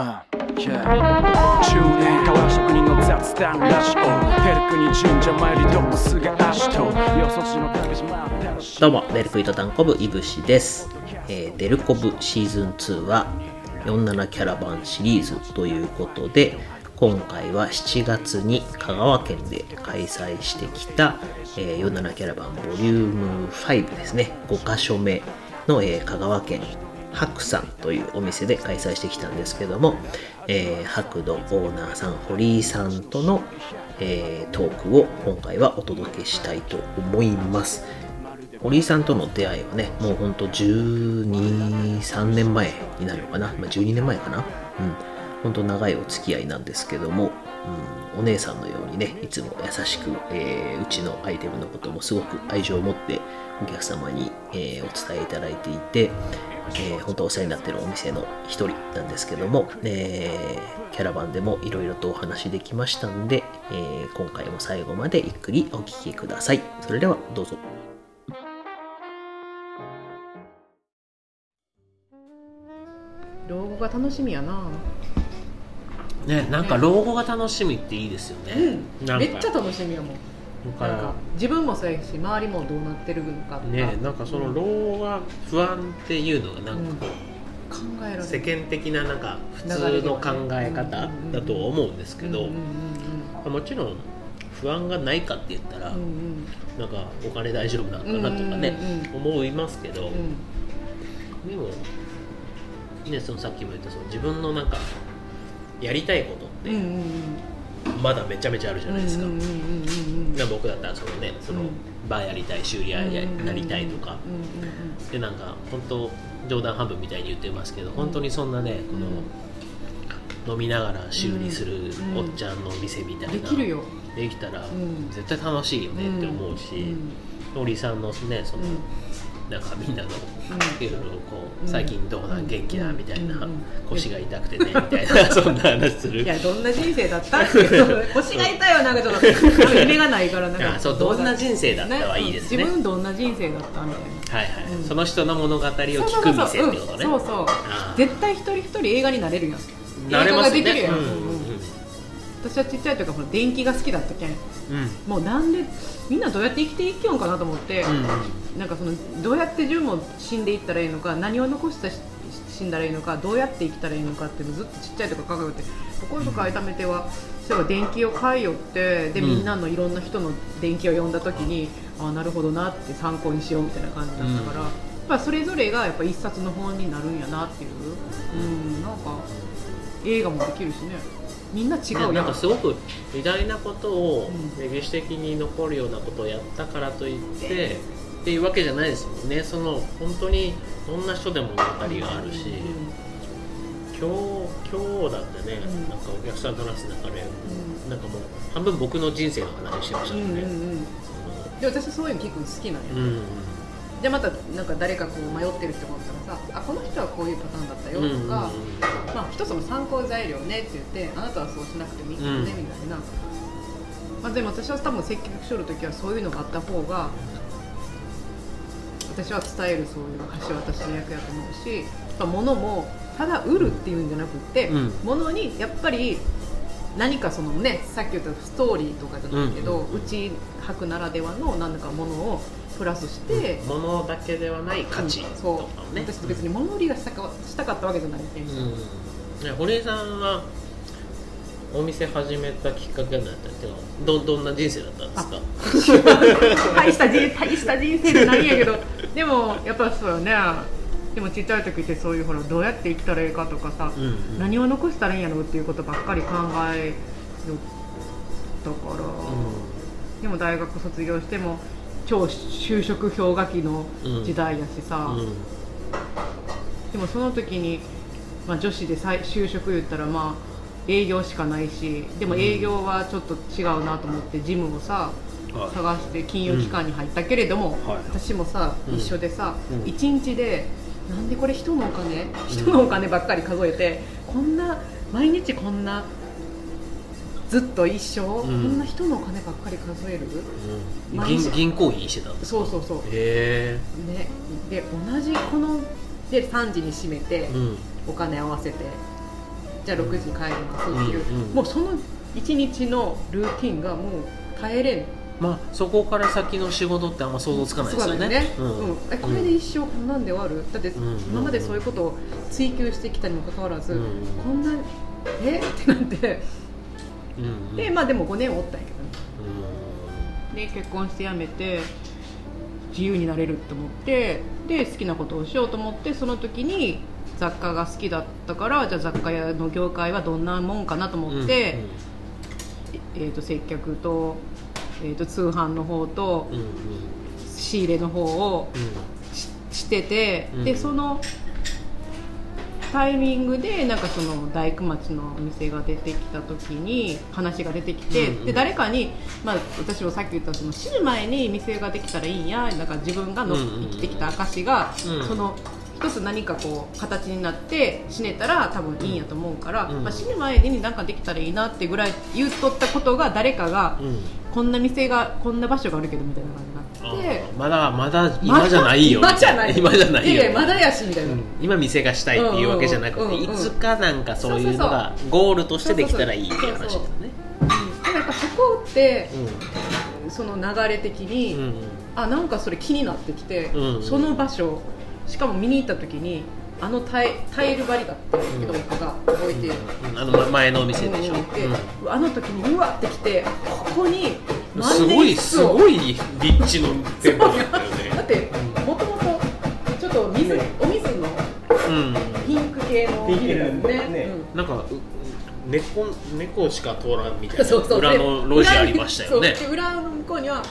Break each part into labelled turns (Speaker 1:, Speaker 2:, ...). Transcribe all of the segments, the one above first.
Speaker 1: Uh, yeah. 10年変わら職人の雑談ラジオペルクに神社参りドックスが足とよそ地の竹島
Speaker 2: どうも、デルクイト単行部いぶしです。えーデルコブシーズン2は47キャラバンシリーズということで、今回は7月に香川県で開催してきた、えー47キャラバンボリューム5ですね、5カ所目の、えー香川県白さんというお店で開催してきたんですけども、えー白のオーナーさん堀井さんとの、えートークを今回はお届けしたいと思います。堀井さんとの出会いはね、もうほんと12、3年前になるのかな、まあ、12年前かな？うん。ほんと長いお付き合いなんですけども、うん、お姉さんのようにね、いつも優しく、えーうちのアイテムのこともすごく愛情を持ってお客様に、えーお伝えいただいていて、えー本当お世話になってるお店の一人なんですけども、えーキャラバンでもいろいろとお話できましたんで、えー今回も最後までゆっくりお聞きください。それではどうぞ。
Speaker 3: 老後が楽しみやな
Speaker 2: ね、なんか老後が楽しみっていいですよね。なんか。
Speaker 3: めっちゃ楽しみやもん。
Speaker 2: だから
Speaker 3: なんか自分もそうやし周りもどうなってるのかとか、
Speaker 2: ね、なんかその老後が不安っていうのがなんかこ
Speaker 3: 考えられ
Speaker 2: 世間的ななんか普通の考え方だと思うんですけど
Speaker 3: うんうん
Speaker 2: もちろん不安がないかって言ったら
Speaker 3: うんうん。
Speaker 2: なんかお金大丈夫なのかなとかね
Speaker 3: うん
Speaker 2: 思いますけど
Speaker 3: うん。うん
Speaker 2: でもねそのさっきも言ったその自分のなんかやりたいことってまだめちゃめちゃあるじゃないですか。僕だったらそのねその
Speaker 3: うん
Speaker 2: バーやりたい修理屋やなりたいとか。でなんか本当冗談半分みたいに言ってますけど本当にそんなねこの飲みながら修理する
Speaker 3: うん
Speaker 2: おっちゃんの店みたいな
Speaker 3: できるよ、
Speaker 2: できたら
Speaker 3: うん。
Speaker 2: 絶対楽しいよねって思うし
Speaker 3: うん
Speaker 2: 堀井さんのねその
Speaker 3: うん。
Speaker 2: なんかみんなの
Speaker 3: うん。
Speaker 2: いろいろこ
Speaker 3: う
Speaker 2: うん最近どうなん元気だみたいな腰が痛くてねみたいな そんな話する。
Speaker 3: いやどんな人生だったって 腰が痛いはなんかちょっと夢がないからなんか
Speaker 2: あそうどんな人生だったはいいですね。
Speaker 3: 自分どんな人生だったみたいな。
Speaker 2: はいはい。
Speaker 3: うん。
Speaker 2: その人の物語を聞く店ってことね。
Speaker 3: そうそう絶対一人一人映画になれるやん
Speaker 2: なれますよ。ね
Speaker 3: 私はちっちゃい時からこの電気が好きだったけん。
Speaker 2: うん。
Speaker 3: もうなんでみんなどうやって生きていきよんかなと思って、
Speaker 2: うん
Speaker 3: なんかそのどうやって順も死んでいったらいいのか何を残して死んだらいいのかどうやって生きたらいいのかっていうのをずっとちっちゃい時から考えて心とか痛めてはそういえば電気を買いよってで
Speaker 2: うん。
Speaker 3: みんなのいろんな人の電気を読んだ時に、ああなるほどなって参考にしようみたいな感じだったから、
Speaker 2: うん。
Speaker 3: やっぱそれぞれがやっぱ一冊の本になるんやなっていう、うん、なんか映画もできるしねみんな違う
Speaker 2: なんかすごく偉大なことを
Speaker 3: うん。
Speaker 2: 歴史的に残るようなことをやったからといってっていうわけじゃないですもんね。その本当にどんな人でも物語があるし。今日今日だってね、
Speaker 3: うん。
Speaker 2: なんかお客さんと話す中で
Speaker 3: うん。
Speaker 2: なんかもう半分僕の人生の話してましたもんね、
Speaker 3: うん。で私そういうの結構好きなんや、
Speaker 2: うん
Speaker 3: でまたなんか誰かこう迷ってる人がおったらさあこの人はこういうパターンだったよとか、まあ一つの参考材料ねって言ってあなたはそうしなくてもいいよね、
Speaker 2: うん。
Speaker 3: みたいな、まあ、でも私は多分接客しとる時はそういうのがあった方が私は伝えるそういう橋渡しの役やと思うしやっぱ物もただ売るっていうんじゃなくって、
Speaker 2: うん。
Speaker 3: 物にやっぱり何かそのねさっき言ったストーリーとかじゃないけど、
Speaker 2: うん。
Speaker 3: うち博ならではの何かものをプラスして、
Speaker 2: 物だけではない価値
Speaker 3: うん
Speaker 2: と
Speaker 3: そう
Speaker 2: かをね、
Speaker 3: 私別に物売りがしたかしたかったわけじゃないけん、
Speaker 2: うん。ね堀江さんはお店始めたきっかけは何だったっていどどんな人生だったんですか？
Speaker 3: 大した人大した人生じゃないんやけど。でもやっぱそうよね。でもちっちゃい時ってそういうほらどうやって生きたらいいかとかさ、
Speaker 2: うんうん。
Speaker 3: 何を残したらいいんやろっていうことばっかり考えよったから、でも大学卒業しても超就職氷河期の時代やしさ、
Speaker 2: うん。
Speaker 3: でもその時に、まあ、女子で再就職言ったらまあ営業しかないしでも営業はちょっと違うなと思ってジムをさ、
Speaker 2: はい。
Speaker 3: 探して金融機関に入ったけれども、
Speaker 2: はい。
Speaker 3: 私もさ、
Speaker 2: うん。
Speaker 3: 一緒でさ、
Speaker 2: うん。
Speaker 3: 一日でなんでこれ人のお金人のお金ばっかり数えて、こんな毎日こんなずっと一生、こんな人のお金ばっかり数える？
Speaker 2: 銀銀行員してたんです
Speaker 3: そうそうそう。
Speaker 2: へ
Speaker 3: ね。で同じこので3時に閉めて、
Speaker 2: えうん。
Speaker 3: お金合わせてじじゃあ6時帰りますっていう、
Speaker 2: うんうん
Speaker 3: もうその一日のルーティンがもう耐えれん。
Speaker 2: まあそこから先の仕事ってあんま想像つかないですよね。
Speaker 3: そうだね。
Speaker 2: うん。
Speaker 3: うん。えこれで一生こんなんで終わる？だって
Speaker 2: うん
Speaker 3: 今までそういうことを追求してきたにもかかわらず、
Speaker 2: うん。
Speaker 3: こんなえ？ってなって
Speaker 2: うんうん。
Speaker 3: でまあでも5年おったんやけどね。
Speaker 2: うん。
Speaker 3: で結婚して辞めて自由になれるって思ってで好きなことをしようと思ってその時に雑貨が好きだったからじゃあ雑貨屋の業界はどんなもんかなと思って、えー、と接客と,、えー、と通販の方と
Speaker 2: うんうん。
Speaker 3: 仕入れの方を
Speaker 2: うん。
Speaker 3: ししてて、
Speaker 2: うん
Speaker 3: でそのタイミングでなんかその大工町のお店が出てきた時に話が出てきて、
Speaker 2: うんうん。
Speaker 3: で誰かに、まあ、私もさっき言ったその死ぬ前に店ができたらいいんやなんか自分がの生きてきた証が、
Speaker 2: うん。
Speaker 3: その一つ何かこう形になって死ねたら多分いいんやと思うから、
Speaker 2: うん。
Speaker 3: まあ、死ぬ前になんかできたらいいなってぐらい言うとったことが誰かが、
Speaker 2: うん。
Speaker 3: こんな店がこんな場所があるけどみたいな感じになって
Speaker 2: まだまだ今じゃないよ
Speaker 3: 今じゃない
Speaker 2: 今じゃないよ。
Speaker 3: いやまだやしみたいな、
Speaker 2: うん。今店がしたいっていうわけじゃなくていつかなんかそういうのがゴールとしてできたらいいっていう話だよね。
Speaker 3: うん。でもやっぱそこって
Speaker 2: う
Speaker 3: その流れ的に、
Speaker 2: んうん。
Speaker 3: あなんかそれ気になってきて、
Speaker 2: うんうん。
Speaker 3: その場所しかも見に行った時にあのタイタイル張りだった
Speaker 2: うん
Speaker 3: 人が置いて、
Speaker 2: うん。あのま前のお店でしょ？
Speaker 3: うん。あの時にうわってきてここに
Speaker 2: んすごいすごい立地の店舗だったよね。
Speaker 3: だってもともとちょっと水、
Speaker 4: ね。
Speaker 3: お水の
Speaker 2: うん。
Speaker 3: ピンク系のビルだよね。
Speaker 4: ね。
Speaker 3: うん。
Speaker 2: なんかう猫猫しか通らんみたいな。
Speaker 3: そうそう。
Speaker 2: 裏の路地ありましたよね。
Speaker 3: 裏の向こうには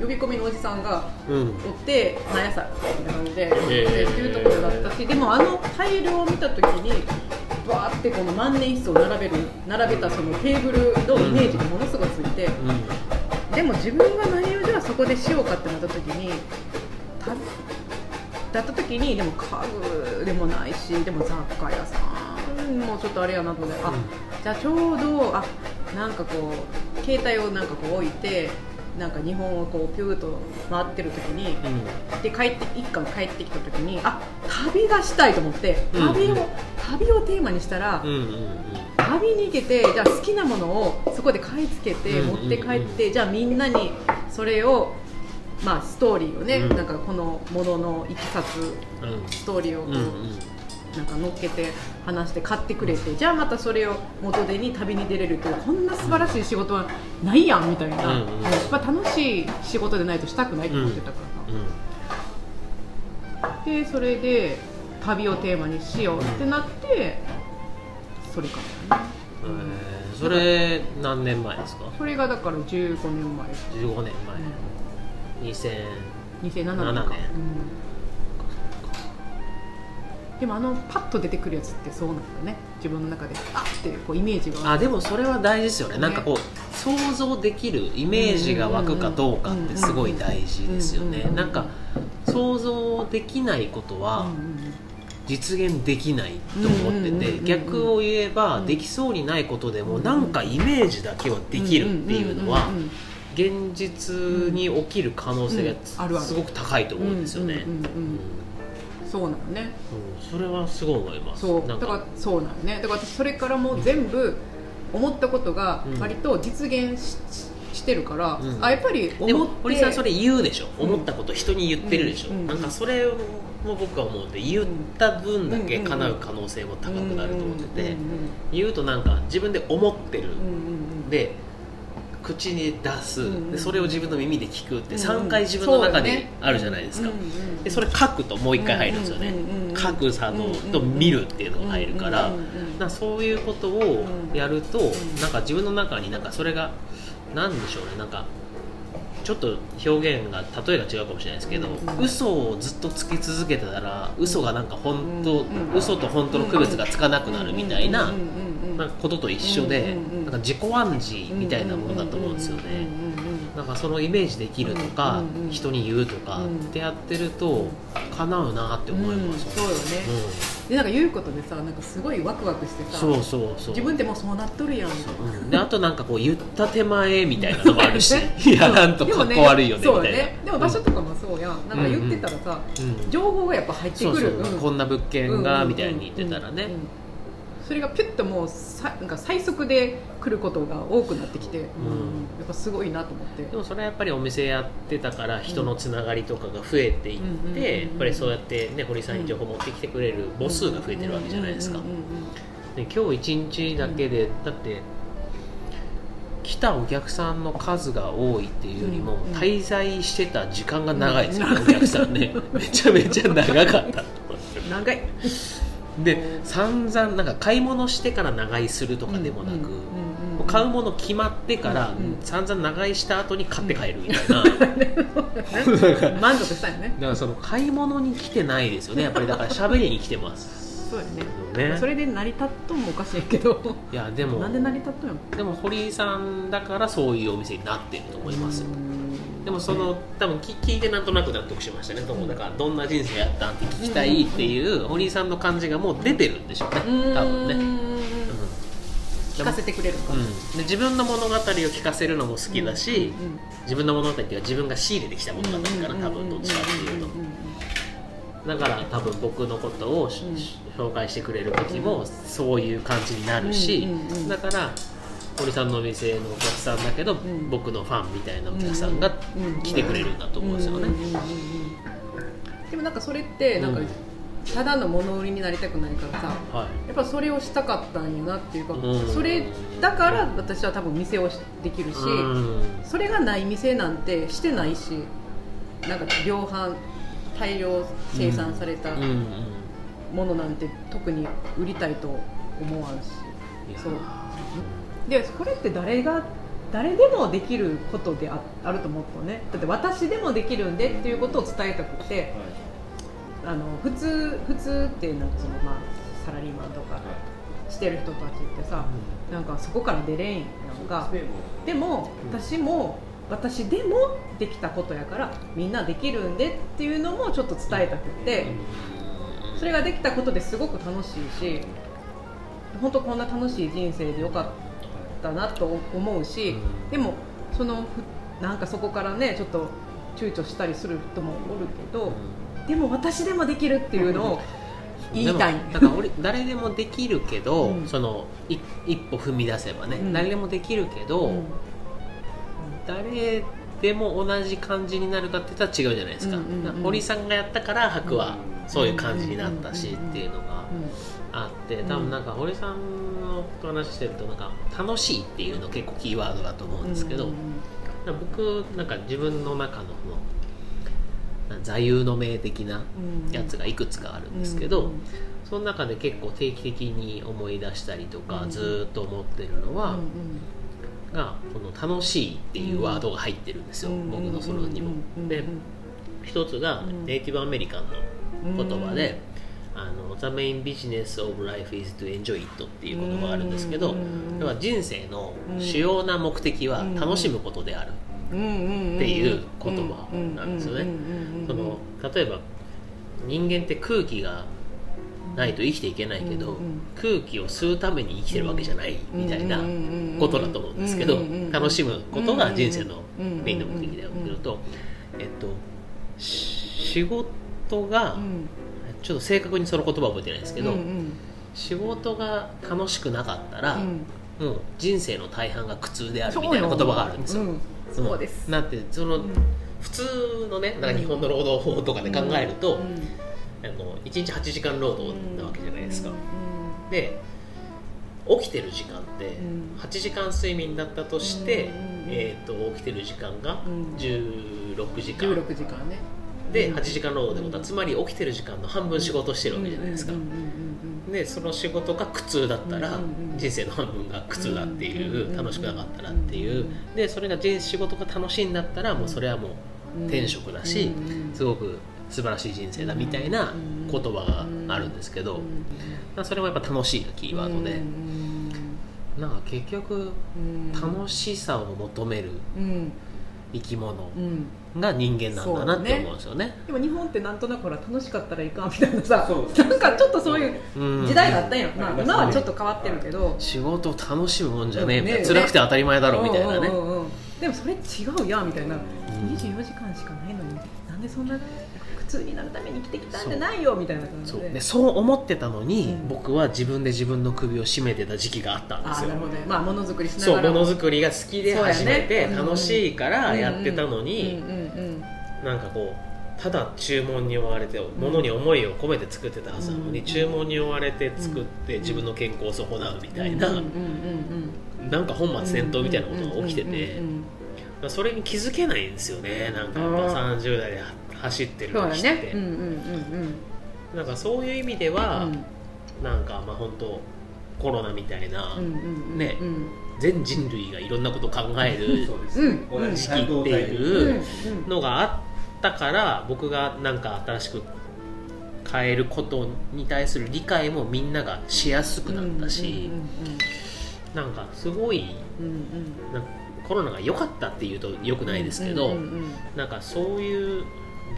Speaker 3: 呼び込みのおじさんが
Speaker 2: うん。
Speaker 3: おって毎朝みたいな感じで、
Speaker 2: へー。
Speaker 3: でっていうところだったしでもあのタイルを見た時にバーってこの万年筆を並べる並べたそのテーブルのイメージがものすごいついて、
Speaker 2: うん。
Speaker 3: でも自分が何をじゃあそこでしようかってなった時にただった時にでも家具でもないしでも雑貨屋さんもちょっとあれやなと思って、あじゃあちょうどあなんかこう携帯をなんかこう置いてなんか日本をこうピューッと回ってる時に、
Speaker 2: うん。
Speaker 3: で帰って一家が帰ってきた時にあ旅がしたいと思って
Speaker 2: うん。
Speaker 3: 旅を、旅をテーマにしたら、
Speaker 2: うんうんうん。
Speaker 3: 旅に行けてじゃあ好きなものをそこで買い付けて
Speaker 2: うん
Speaker 3: 持って帰って、じゃあみんなにそれをまあストーリーをね、
Speaker 2: うん。
Speaker 3: なんかこのもののいきさつ
Speaker 2: うん。
Speaker 3: ストーリーをこう、
Speaker 2: うんうん
Speaker 3: なんか乗っけて話して買ってくれて、じゃあまたそれを元手に旅に出れるというこんな素晴らしい仕事はないやんみたいな、
Speaker 2: うんうん。
Speaker 3: やっぱ楽しい仕事でないとしたくないと思ってたから。さ、でそれで旅をテーマにしようってなってそれからね。
Speaker 2: うんえー。それ何年前ですか？
Speaker 3: それがだから15年前。
Speaker 2: 15年前。2000
Speaker 3: 2007年か。
Speaker 2: 7年
Speaker 3: うんでもあのパッと出てくるやつってそうなんだよね。自分の中で。あっ！てこうイメージが
Speaker 2: あでもそれは大事ですよね。
Speaker 3: ね。
Speaker 2: なんかこう想像できるイメージが湧くかどうかってすごい大事ですよね。なんか想像できないこと
Speaker 3: うん
Speaker 2: は
Speaker 3: うん
Speaker 2: 実現できないと思ってて逆を言えば
Speaker 3: うん
Speaker 2: できそうにないことでもなんかイメージだけはできるっていうのは現実に起きる可能性がすごく高いと思うんですよね
Speaker 3: そうなのね。
Speaker 2: うんそれはすごい思います。
Speaker 3: そう。だからそうなのね。だから私それからもう全部思ったことが
Speaker 2: うん。
Speaker 3: 割と実現し,、してるから、
Speaker 2: うん。
Speaker 3: あやっぱり
Speaker 2: でも
Speaker 3: 思って。
Speaker 2: 堀さんそれ言うでしょ、
Speaker 3: うん。
Speaker 2: 思ったこと人に言ってるでしょ、
Speaker 3: うん。
Speaker 2: なんかそれも僕は思うんで言った分だけ叶う可能性も高くなると思ってて、
Speaker 3: うん。
Speaker 2: 言うとなんか自分で思ってる、で口に出す、
Speaker 3: うん
Speaker 2: でそれを自分の耳で聞くって
Speaker 3: うん
Speaker 2: 3回自分の中であるじゃないですか、
Speaker 3: うんうん
Speaker 2: でそれ書くともう1回入るんですよね、
Speaker 3: うんうんうんうん
Speaker 2: 書く作動と見るっていうのが入るから、
Speaker 3: う
Speaker 2: そういうことをやると、
Speaker 3: ん。
Speaker 2: なんか自分の中になんかそれがなんでしょうね。なんかちょっと表現が例えが違うかもしれないですけど、
Speaker 3: うん
Speaker 2: 嘘をずっとつき続けてたら嘘がなんか本当、
Speaker 3: うん
Speaker 2: 嘘と本当の区別がつかなくなるみたいな
Speaker 3: うんうんうんうん
Speaker 2: なことと一緒で、なんか自己暗示みたいなものだと思うんですよね。なんかそのイメージできるとか、人に言うとか
Speaker 3: うん。
Speaker 2: ってやってると叶うなって思います、
Speaker 3: うん。そうよね。
Speaker 2: う
Speaker 3: でなんか言うことでさなんかすごいワクワクしてさ
Speaker 2: んそうそうそう。
Speaker 3: 自分ってもうそうなっとるやん
Speaker 2: うん。であとなんかこう言った手前みたいなのもあるし やらんとかっこ悪いよねみ
Speaker 3: そう
Speaker 2: たいな。
Speaker 3: ねでも場所とかもそうやん。なんか言ってたらさ
Speaker 2: うん
Speaker 3: 情報がやっぱ入ってくる。
Speaker 2: こんな物件が
Speaker 3: うん。
Speaker 2: みたいに言ってたらね、
Speaker 3: それがピュッともうさなんか最速で来ることが多くなってきて、うん。やっぱすごいなと思って。
Speaker 2: でもそれはやっぱりお店やってたから人のつながりとかが増えていってやっぱりそうやってね堀さんに情報持ってきてくれる母数が増えてるわけじゃないですか。今日一日だけでだって来たお客さんの数が多いっていうよりも滞在してた時間が長いですよね
Speaker 3: うん。
Speaker 2: お客さんね。めちゃめちゃ長かった。
Speaker 3: うん長い
Speaker 2: で散々なんか買い物してから長居するとかでもなく、
Speaker 3: うんうん
Speaker 2: 買うもの決まってから、
Speaker 3: うんうん
Speaker 2: 散々長居した後に買って帰るみたいな、
Speaker 3: 満足したよね
Speaker 2: だからその買い物に来てないですよねやっぱりだから喋りに来てます
Speaker 3: そうね
Speaker 2: ね
Speaker 3: それで成り立っともおかしいけど
Speaker 2: いやでも
Speaker 3: なんで成り立っとんや
Speaker 2: でも堀井さんだからそういうお店になってると思いますよでもその多分聞聞いてなんとなく納得しましたね、でもだからどんな人生やったんって聞きたいっていう堀井さんの感じがもう出てるんでしょうね。多分ね、うん。
Speaker 3: 聞かせてくれるか。
Speaker 2: うん、で自分の物語を聞かせるのも好きだし、自分の物語っていうか自分が仕入れてきた物語かな多分どっちかっていうと。だから多分僕のことを紹介してくれる時もそういう感じになるし、だから堀さんのお店のお客さんだけど、
Speaker 3: ん。
Speaker 2: 僕のファンみたいなお客さんが
Speaker 3: うん。
Speaker 2: 来てくれるんだと思うんですよね。
Speaker 3: うんうんうんうんでもなんかそれってなんか
Speaker 2: うん。
Speaker 3: ただの物売りになりたくないからさ
Speaker 2: はい。
Speaker 3: やっぱそれをしたかったんやなっていうか、
Speaker 2: うん。
Speaker 3: それだから私は多分店をしできるし、
Speaker 2: うん。
Speaker 3: それがない店なんてしてないしなんか量販大量生産された
Speaker 2: うんうん。
Speaker 3: ものなんて特に売りたいと思わんし。
Speaker 2: いや
Speaker 3: そうでこれって誰が誰でもできることでああると思ったのね。だって私でもできるんでっていうことを伝えたくて。あの普通普通ってなんかその、まあ、サラリーマンとかしてる人たちってさなんかそこから出れんやんか。でも私も私でもできたことやからみんなできるんでっていうのもちょっと伝えたくて。それができたことですごく楽しいし本当こんな楽しい人生でよかったなと思うし、
Speaker 2: うん。
Speaker 3: でもそのふなんかそこからねちょっと躊躇したりする人もおるけど、でも私でもできるっていうのを 言いたい。
Speaker 2: だから俺誰でもできるけど、
Speaker 3: うん。
Speaker 2: そのい一歩踏み出せばね、
Speaker 3: うん。
Speaker 2: 誰でもできるけど、
Speaker 3: うん。
Speaker 2: 誰でも同じ感じになるかって言ったら違うじゃないですか、
Speaker 3: うんうんうん
Speaker 2: 堀さんがやったから白はそういう感じになったし
Speaker 3: うん。うんうんうん
Speaker 2: っていうのがあって多分なんか堀さんのと話してるとなんか楽しいっていうの結構キーワードだと思うんですけど、
Speaker 3: うん
Speaker 2: 僕なんか自分の中の座右の銘的な
Speaker 3: うん
Speaker 2: やつがいくつかあるんですけど、
Speaker 3: うん
Speaker 2: その中で結構定期的に思い出したりとか、
Speaker 3: うん
Speaker 2: ずーっと思ってるのは、
Speaker 3: うん
Speaker 2: がこの楽しいっていうワードが入ってるんですよ、
Speaker 3: うん
Speaker 2: 僕のそのにも。
Speaker 3: うん
Speaker 2: で一つが
Speaker 3: うん。
Speaker 2: ネイティブアメリカンの言葉で「あの The main business of life is to enjoy it」っていう言葉があるんですけど、
Speaker 3: うん。
Speaker 2: 要は人生の主要な目的は楽しむことである、っていう言葉なんですよねその例えば人間って空気がないと生きていけないけど、
Speaker 3: うんうん
Speaker 2: 空気を吸うために生きてるわけじゃないみたいなことだと思うんですけど、楽しむことが人生のメインの目的だよっていうと、えっと、し仕事が、
Speaker 3: うん
Speaker 2: ちょっと正確にその言葉は覚えてないですけど、
Speaker 3: うんうん。
Speaker 2: 仕事が楽しくなかったら、
Speaker 3: うん。
Speaker 2: 人生の大半が苦痛であるみたいな言葉があるんですよ。
Speaker 3: うん。そうです。
Speaker 2: なってその、
Speaker 3: うん。
Speaker 2: 普通のねなんか日本の労働法とかで考えると、あの1日8時間労働なわけじゃないですか、で起きてる時間って
Speaker 3: ん。
Speaker 2: 8時間睡眠だったとして、
Speaker 3: うん
Speaker 2: えー、と起きてる時間が
Speaker 3: うん。
Speaker 2: 16時間、
Speaker 3: 16時間ね
Speaker 2: で8時間労働ってことはつまり起きてる時間の半分仕事してるわけじゃないですか、でその仕事が苦痛だったら、人生の半分が苦痛だっていう、楽しくなかったらっていう、でそれが人仕事が楽しいんだったらもうそれはも
Speaker 3: う
Speaker 2: 転職だし、すごく素晴らしい人生だみたいな言葉があるんですけど、それもやっぱ楽しいがキーワードで、なんか結局楽しさを求める生き物
Speaker 3: うん。
Speaker 2: が人間なんだなって思うんですよね。
Speaker 3: でも日本ってなんとなくほら楽しかったらいかんみたいなさ
Speaker 4: そう。
Speaker 3: なんかちょっとそういう
Speaker 2: うん。
Speaker 3: 時代があったんやん、まあ、
Speaker 4: ありますね。
Speaker 3: 今はちょっと変わってるけど。
Speaker 2: 仕事を楽しむもんじゃねえ。みたいな
Speaker 3: ね
Speaker 2: 辛くて当たり前だろみたいなね。
Speaker 3: うんうんうんでもそれ違うやんみたいな、
Speaker 2: ん。
Speaker 3: 24時間しかないのになんでそんな苦普通になるために生きてきたんじゃないよみたいな感じで。
Speaker 2: そう。でそう思ってたのに、
Speaker 3: うん。
Speaker 2: 僕は自分で自分の首を絞めてた時期があったんですよ。
Speaker 3: あーなるほどね。まあものづくりしな
Speaker 2: そう
Speaker 3: がら
Speaker 2: ものづくりが好きで始めて
Speaker 3: うん
Speaker 2: 楽しいからやってたのに、なんかこうただ注文に追われて物に思いを込めて作ってたはずなのに、
Speaker 3: うん
Speaker 2: 注文に追われて作って
Speaker 3: うん。
Speaker 2: 自分の健康を損なうみ
Speaker 3: うん
Speaker 2: たいな、なんか本末転倒みたいなことが起きてて、それに気づけないんですよね。なんかやっぱ30代で走ってる
Speaker 3: そうだ
Speaker 2: 時って、
Speaker 3: ねうんうんうん。
Speaker 2: なんかそういう意味では、
Speaker 3: うん。
Speaker 2: なんかまあ本当コロナみたいな、
Speaker 3: うんうんうん
Speaker 2: ね
Speaker 3: うん。
Speaker 2: 全人類がいろんなことを考える時期って
Speaker 3: うん。
Speaker 2: いう
Speaker 3: うん
Speaker 2: のがあったから僕がなんか新しく変えることに対する理解もみんながしやすくなったし、なんかすごい
Speaker 3: うんうん。うん
Speaker 2: なんかコロナが良かったっていうと良くないですけど、
Speaker 3: うんうん。
Speaker 2: なんかそういう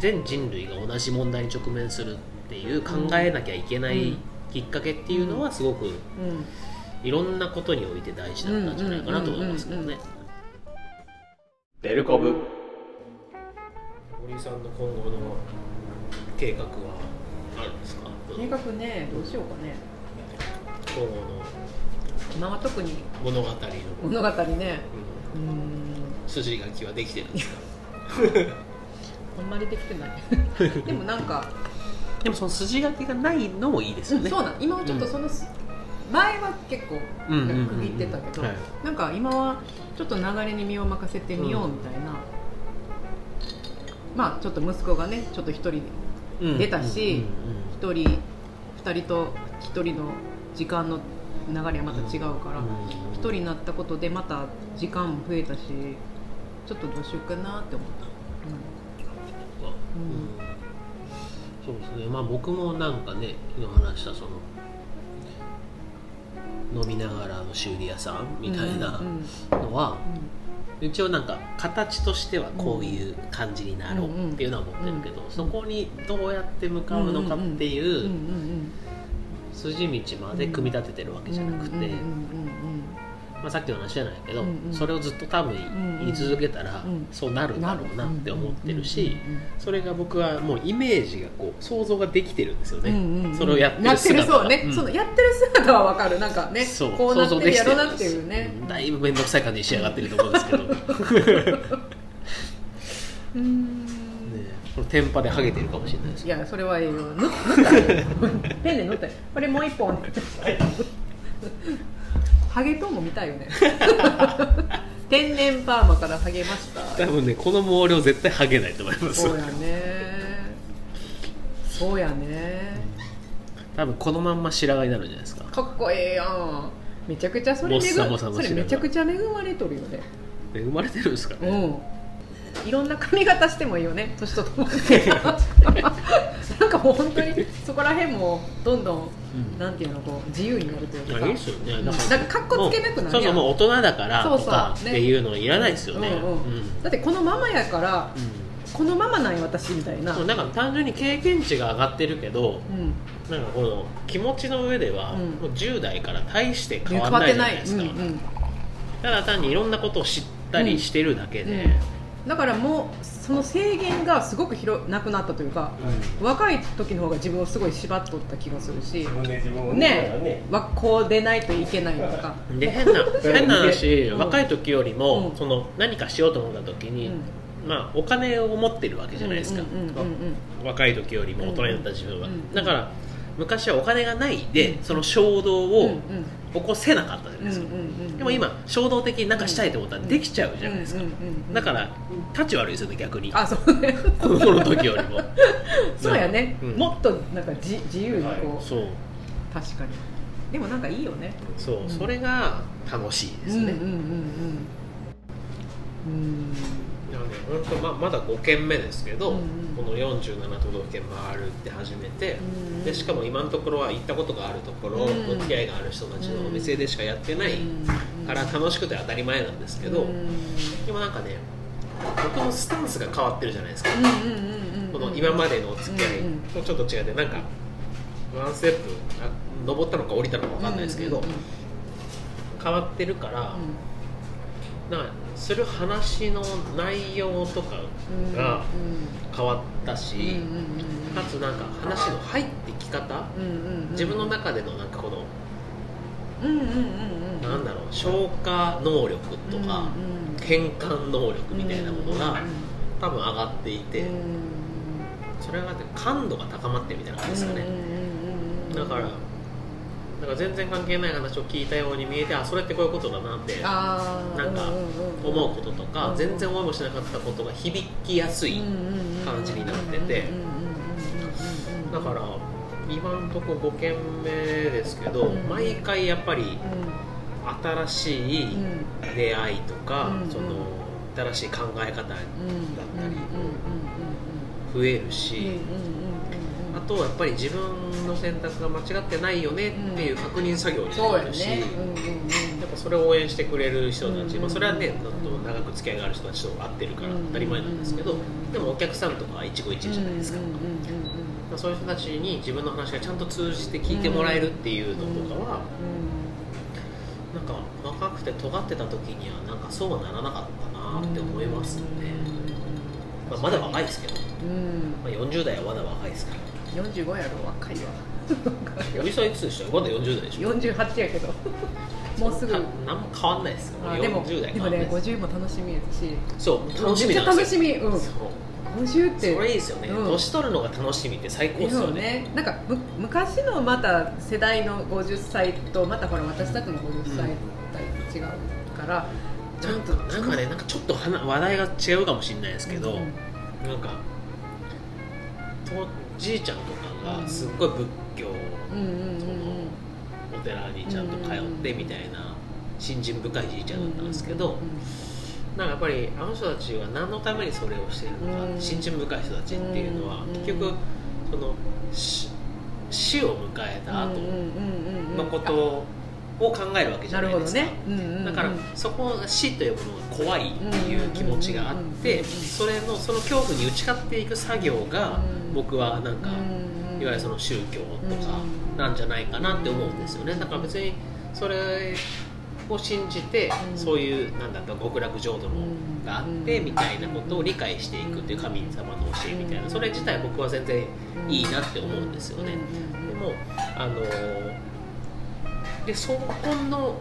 Speaker 2: 全人類が同じ問題に直面するっていう考えなきゃいけないきっかけっていうのはすごく
Speaker 3: うん。
Speaker 2: いろんなことにおいて大事だったんじゃないかなと思いますけどね。
Speaker 4: デルコブ。
Speaker 2: 森さんの今後の計画はあるんですか？
Speaker 3: 計画ねどうしようかね。
Speaker 2: 今後
Speaker 3: 今は特に。
Speaker 2: の物語の、
Speaker 3: 物語ね。
Speaker 2: う、
Speaker 3: ん。
Speaker 2: 筋書きはできてるんですか？
Speaker 3: あんまりできてない。でもなんか
Speaker 2: でもその筋書きがないのもいいですよね、
Speaker 3: そうなん今はちょっとその、前は結構
Speaker 2: うんうんうんうん。
Speaker 3: 区切ってたけど、
Speaker 2: はい。
Speaker 3: なんか今はちょっと流れに身を任せてみようみたいな、まあちょっと息子がねちょっと一人
Speaker 2: うん。
Speaker 3: 出たし
Speaker 2: うん
Speaker 3: 一人二人と一人の時間の流れはまた違うから
Speaker 2: うん。
Speaker 3: 一人になったことでまた時間も増えたしちょっとどうしようかなって思った、うん
Speaker 2: そうですね。まあ僕もなんかね昨日話したその飲みながらの修理屋さんみたいなのは、一応なんか形としてはこういう感じになろうっていうのは思ってるけど、そこにどうやって向かうのかってい
Speaker 3: う
Speaker 2: 筋道まで組み立ててるわけじゃなくて、まあ、さっきの話じゃないけど、
Speaker 3: うんうん
Speaker 2: それをずっと多分
Speaker 3: ん
Speaker 2: 言い続けたら
Speaker 3: うん。
Speaker 2: そうなるんだろうなって思ってるしそれが僕はもうイメージがこう想像ができてるんですよね、
Speaker 3: うんうんうん。
Speaker 2: それをやってる
Speaker 3: やってる
Speaker 2: 姿が
Speaker 3: そうね、
Speaker 2: うん。
Speaker 3: そのやってる姿はわかる。なんかね
Speaker 2: そう。
Speaker 3: こうなってるやろなっていうね。
Speaker 2: うん。だいぶ面倒くさい感じに仕上がってると思うんですけど。ね。
Speaker 3: うん
Speaker 2: これテンパでハゲてるかもしれないです。
Speaker 3: いやそれはええよ。塗 塗ったペンで塗ったらこれもう一本 ハゲトーンも見たいよね。天然パーマからハゲました。
Speaker 2: 多分ねこの毛量絶対ハゲないと思います。
Speaker 3: そうやね。そうやね。
Speaker 2: 多分このまんま白髪になるんじゃないですか。
Speaker 3: かっこええやん。めちゃくちゃそれ恵
Speaker 2: モッサモサの
Speaker 3: それめちゃくちゃ恵まれとるよね。
Speaker 2: え生まれてるんですかね、
Speaker 3: うんいろんな髪型してもいいよね。年とともに。なんかもう本当にそこら辺もどんどん、
Speaker 2: うん
Speaker 3: なんていうのこう自由になるというか。
Speaker 2: いやいいですよね。
Speaker 3: うん
Speaker 2: だから
Speaker 3: なんかかっこつけなくなる
Speaker 2: そうそうもう大人だからとかっ
Speaker 3: ね。
Speaker 2: ていうのいらないですよね。
Speaker 3: うんうん
Speaker 2: うん。
Speaker 3: だってこのままやからこのままなんよ私みたいな。
Speaker 2: そうなんか単純に経験値が上がってるけど
Speaker 3: うん。
Speaker 2: なんかこの気持ちの上では、
Speaker 3: うん。
Speaker 2: もう10代から大して変わ
Speaker 3: 変
Speaker 2: らない
Speaker 3: わってない
Speaker 2: じゃないですか、
Speaker 3: うんうん。
Speaker 2: ただ単にいろんなことを知ったりしてるだけで、
Speaker 3: だからもうその制限がすごく広なくなったというか若い時の方が自分をすごい縛っとった気がするし
Speaker 4: 自分で自分を
Speaker 3: ねわこう出ないといけないとか。
Speaker 2: で変な変な話、
Speaker 3: うん。
Speaker 2: 若い時よりも、
Speaker 3: うん。
Speaker 2: その何かしようと思った時に、まあ、お金を持ってるわけじゃないですか、
Speaker 3: うんうんうんうん
Speaker 2: 若い時よりも大人になった自分は、
Speaker 3: うん。
Speaker 2: だから昔はお金がないで、
Speaker 3: うん。
Speaker 2: その衝動
Speaker 3: うん
Speaker 2: を起こせなかったじゃないですか、でも今衝動的に何かしたいと思ったらできちゃうじゃないですか、だから立ち悪いですよね逆に。
Speaker 3: あそう。ね
Speaker 2: 子供の時よりも。
Speaker 3: そうやね、
Speaker 2: うん。
Speaker 3: もっとなんかじ自由にこう、
Speaker 2: そう。
Speaker 3: 確かに。でもなんかいいよね。
Speaker 2: そう、
Speaker 3: うん。
Speaker 2: それが楽しいですね、
Speaker 3: うんうんうんうん。うん
Speaker 2: ね本当ままだ5軒目ですけど、
Speaker 3: うんうん。
Speaker 2: この47都道府県回るって始めて、
Speaker 3: うん
Speaker 2: でしかも今のところは行ったことがあるところ、
Speaker 3: うん
Speaker 2: お付き合いがある人たちのお店でしかやってないから楽しくて当たり前なんですけど、
Speaker 3: うん
Speaker 2: でもなんかね僕のスタンスが変わってるじゃないですか、この今までのお付き合いとちょっと違ってなんかワンステップあ登ったのか降りたのか分かんないですけど、変わってるから、なんかする話の内容とか
Speaker 3: うん
Speaker 2: が変わったし、かつなんか話の入ってき方、自分の中でのなんかこの、なんだろう消化能力とか、変換能力みたいなものが
Speaker 3: うん
Speaker 2: 多分上がっていて、
Speaker 3: うん。
Speaker 2: それがね感度が高まってるみたいな感じですかね、
Speaker 3: うんうんうんうん
Speaker 2: だからなんか全然関係ない話を聞いたように見えてあそれってこういうことだなってなんか思うこととか、
Speaker 3: うん
Speaker 2: 全然思いもしなかったことが響きやすい、感じになっててだから今んとこ5件目ですけど、
Speaker 3: うん
Speaker 2: 毎回やっぱり
Speaker 3: うん
Speaker 2: 新しい
Speaker 3: うん
Speaker 2: 出会いとか、
Speaker 3: うん
Speaker 2: その新しい考え方
Speaker 3: うん
Speaker 2: だったり
Speaker 3: うん
Speaker 2: 増えるし、とはやっぱり自分の選択が間違ってないよねっていう確認作業になるし、
Speaker 3: ね。うんうんうん。
Speaker 2: やっぱそれを応援してくれる人たち、
Speaker 3: うん
Speaker 2: まあ、それはねずっと長く付き合いがある人たちと会ってるから当たり前なんですけど、でもお客さんとかは一期一会じゃないですか、まあ、そういう人たちに自分の話がちゃんと通じて聞いてもらえるっていうのとかは、なんか若くて尖ってた時にはなんかそうはならなかったなって思いますよね、まあ、まだ若いですけど、
Speaker 3: うん。
Speaker 2: まあ、40代はまだ若いですから
Speaker 3: 45やろ若いわ。
Speaker 2: 森さんいくつでした？まだ40代でしょ
Speaker 3: ？48やけど。もうすぐ。
Speaker 2: た何も変わんないです。よ
Speaker 3: あでも
Speaker 2: 40代
Speaker 3: でも
Speaker 2: わんないです。
Speaker 3: 50も楽しみやし。
Speaker 2: そう楽しみ
Speaker 3: めっちゃ楽しみうん。
Speaker 2: そう。
Speaker 3: 50って。
Speaker 2: それいいですよね、
Speaker 3: うん。
Speaker 2: 年取るのが楽しみって最高です
Speaker 3: そう
Speaker 2: よね。
Speaker 3: ねなんかむ昔のまた世代の50歳とまたほら私たちの50歳と違うから、ちと
Speaker 2: かなんかねなんかちょっと話話題が違うかもしれないですけど、
Speaker 3: うん。
Speaker 2: なんかとじいちゃんとかがすっごい仏教、そのお寺にちゃんと通ってみたいな信心深いじいちゃんだったんですけど、なんかやっぱりあの人たちは何のためにそれをしているのか、
Speaker 3: うん
Speaker 2: 信心深い人たちっていうのは、
Speaker 3: うん
Speaker 2: 結局その死死を迎えた後のことを考えるわけじゃないですか。
Speaker 3: ね、うんうんうん。
Speaker 2: だからそこ死というものが怖いっていう気持ちがあってそれのその恐怖に打ち勝っていく作業が
Speaker 3: うん
Speaker 2: 僕はなんか
Speaker 3: うん
Speaker 2: いわゆるその宗教とかなんじゃないかなって思うんですよね。だから別にそれを信じて
Speaker 3: うん。
Speaker 2: そういうなんだろう極楽浄土のがあって
Speaker 3: うん。
Speaker 2: みたいなことを理解していくっていう神様の教えみたいな。それ自体僕は全然いいなって思うんですよね。でもあのでそこの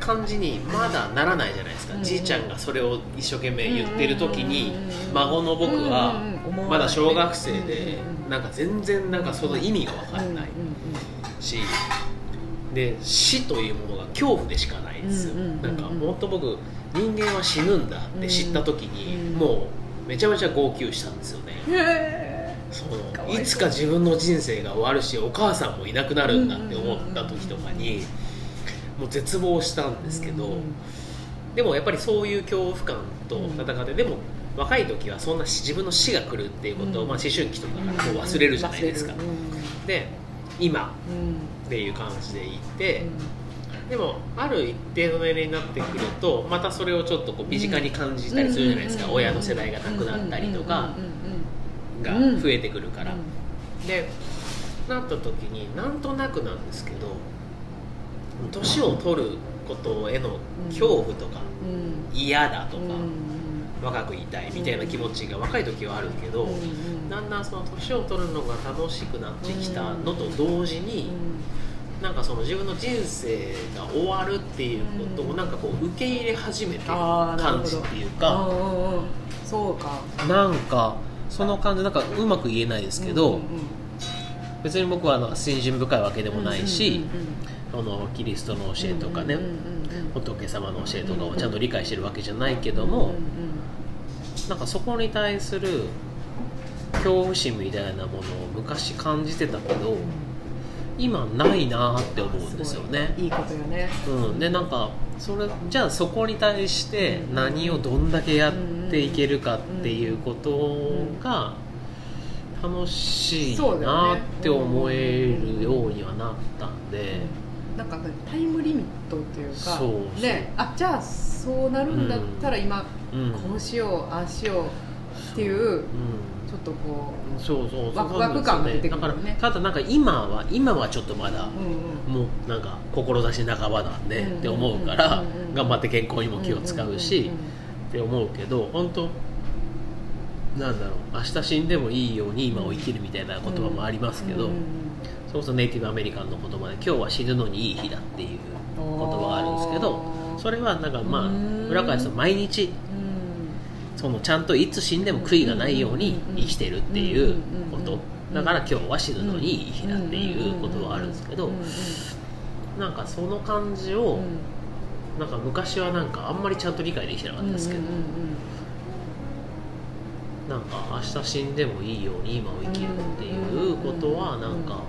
Speaker 2: 感じにまだならないじゃないですか、
Speaker 3: うん。
Speaker 2: じいちゃんがそれを一生懸命言ってる時に
Speaker 3: うん。
Speaker 2: 孫の僕はまだ小学生で
Speaker 3: うん
Speaker 2: なんか全然なんかその意味が分からないしで死というものが恐怖でしかないですよ。なんかもっと僕人間は死ぬんだって知った時に
Speaker 3: うん。
Speaker 2: もうめちゃめちゃ号泣したんですよね。
Speaker 3: へ
Speaker 2: そのいつか自分の人生が終わるしお母さんもいなくなるんだって思った時とかにもう絶望したんですけどでもやっぱりそういう恐怖感と戦ってでも若い時はそんな自分の死が来るっていうことを、
Speaker 3: うん。
Speaker 2: まあ、思春期とかからもう忘れるじゃないですか、で今っていう感じでいて、でもある一定の年齢になってくるとまたそれをちょっとこう身近に感じたりするじゃないですか、親の世代が亡くなったりとかが増えてくるから、でなった時になんとなくなんですけど年を取ることへの恐怖とか嫌だとか、若くいたいみたいな気持ちが若い時はあるけど、だんだんその年を取るのが楽しくなってきたのと同時に、なんかその自分の人生が終わるっていうことをなんかこう受け入れ始めてる感じっていうか、
Speaker 3: そうか。
Speaker 2: なんかその感じなんかうまく言えないですけど、別に僕はあの信心深いわけでもないし、そのキリストの教えとかね、仏様の教えとかをちゃんと理解してるわけじゃないけども、なんかそこに対する恐怖心みたいなものを昔感じてたけど今ないなって思うんですよね。
Speaker 3: い。いことよね。
Speaker 2: うん、でなんかそれじゃあそこに対して何をどんだけやっていけるかっていうことが楽しいなって思えるようにはなったんで。
Speaker 3: なんかタイムリミットっていうか
Speaker 2: そう
Speaker 3: ねあじゃあそうなるんだったら今
Speaker 2: うん。
Speaker 3: こうしようああしようっていう
Speaker 2: うん。
Speaker 3: ちょっとこ
Speaker 2: そうそう
Speaker 3: ワクワク感が出てくるよ。ね
Speaker 2: だからただなんか今は今はちょっとまだ
Speaker 3: う、うんうん、
Speaker 2: もうなんか志半ばなんで
Speaker 3: うん
Speaker 2: って思うから
Speaker 3: うんうん
Speaker 2: 頑張って健康にも気を使うしって思うけど本当なんだろう明日死んでもいいように今を生きるみたいな言葉もありますけど、
Speaker 3: うんうん
Speaker 2: それこそネイティブアメリカンの言葉で今日は死ぬのにいい日だっていう言葉があるんですけどそれはなんかまあ
Speaker 3: うん。
Speaker 2: 村川さん毎日
Speaker 3: うん。
Speaker 2: そのちゃんといつ死んでも悔いがないように生きてるっていうこと。だから今日は死ぬのにいい日だっていうことはあるんですけどなんかその感じをなんか昔はなんかあんまりちゃんと理解できてなかったですけどなんか明日死んでもいいように今を生きるっていうことはなんか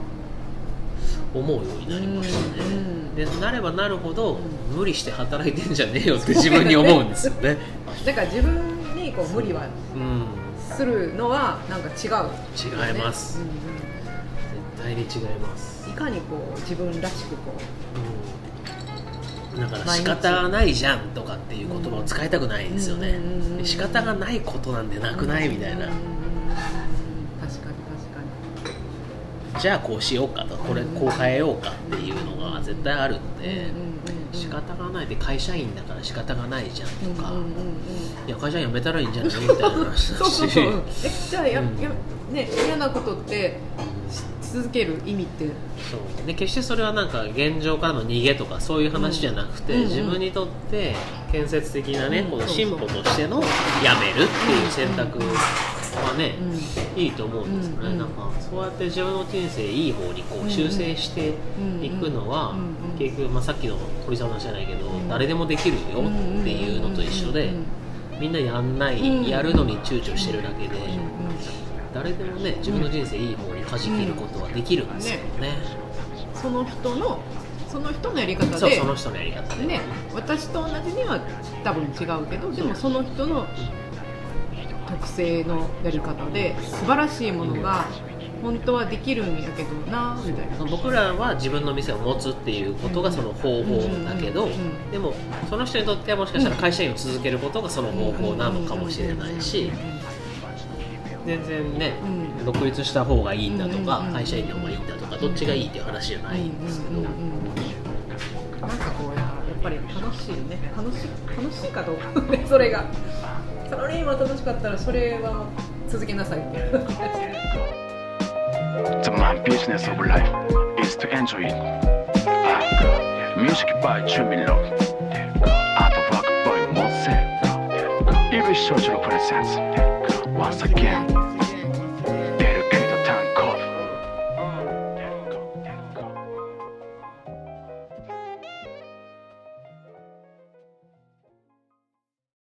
Speaker 2: 思うようになりましたね。
Speaker 3: うん
Speaker 2: でなればなるほど無理して働いてんじゃねえよって自分に思うんですよね。
Speaker 3: だから自分にこう無理は
Speaker 2: うん。
Speaker 3: するのはなんか違う、
Speaker 2: 違います。
Speaker 3: うん
Speaker 2: 絶対に違います。
Speaker 3: うんいかにこう自分らしくこ
Speaker 2: うん。だから仕方がないじゃんとかっていう言葉を使いたくないんですよね。
Speaker 3: うん
Speaker 2: 仕方がないことなんてな
Speaker 3: う
Speaker 2: くないみたいな。
Speaker 3: うんうんうんうん確かに確か
Speaker 2: じゃあこうしようかとこれこう変えようかっていうのが絶対あるの
Speaker 3: に
Speaker 2: で仕方がないで会社員だから仕方がないじゃんとかいや会社員辞めたらいいんじゃないみたいな話
Speaker 3: そう
Speaker 2: だし。
Speaker 3: そうそうえじゃあや、
Speaker 2: うん。
Speaker 3: やね嫌なことってし続ける意味って？
Speaker 2: そう。で決してそれはなんか現状からの逃げとかそういう話じゃなくて、
Speaker 3: うん
Speaker 2: 自分にとって建設的なね、
Speaker 3: うん
Speaker 2: この進歩としてのやめるっていう選択はね、いいと思うんですよね、
Speaker 3: うん
Speaker 2: なんかそうやって自分の人生いい方にこう修正していくのは、
Speaker 3: うんうん
Speaker 2: 結局、まあ、さっきの堀さんの話じゃないけど、
Speaker 3: ん。
Speaker 2: 誰でもできるよっていうのと一緒で、みんなやんない、
Speaker 3: うん。
Speaker 2: やるのに躊躇してるだけで、
Speaker 3: うん。うん
Speaker 2: 誰でもね自分の人生いい方に舵切ることはできるんですよね。
Speaker 3: その人のその人のやり方で
Speaker 2: その人のやり方で、
Speaker 3: ね、私と同じには多分違うけどでもその人の特性のやり方で素晴らしいものが本当はできるんやけどなみたいな。
Speaker 2: 僕らは自分の店を持つっていうことがその方法だけど、でもその人にとってはもしかしたら会社員を続けることがその方法なのかもしれないし全然ね、
Speaker 3: うん。
Speaker 2: 独立した方がいいんだとか、会社員の方がいいんだとかどっちがいいっていう話じゃないんですけど、
Speaker 3: なんかこうやっぱり楽しいね。楽しい楽しいかどうかねそれがサラリ楽しかったらそれは続けなさいって
Speaker 5: Once again.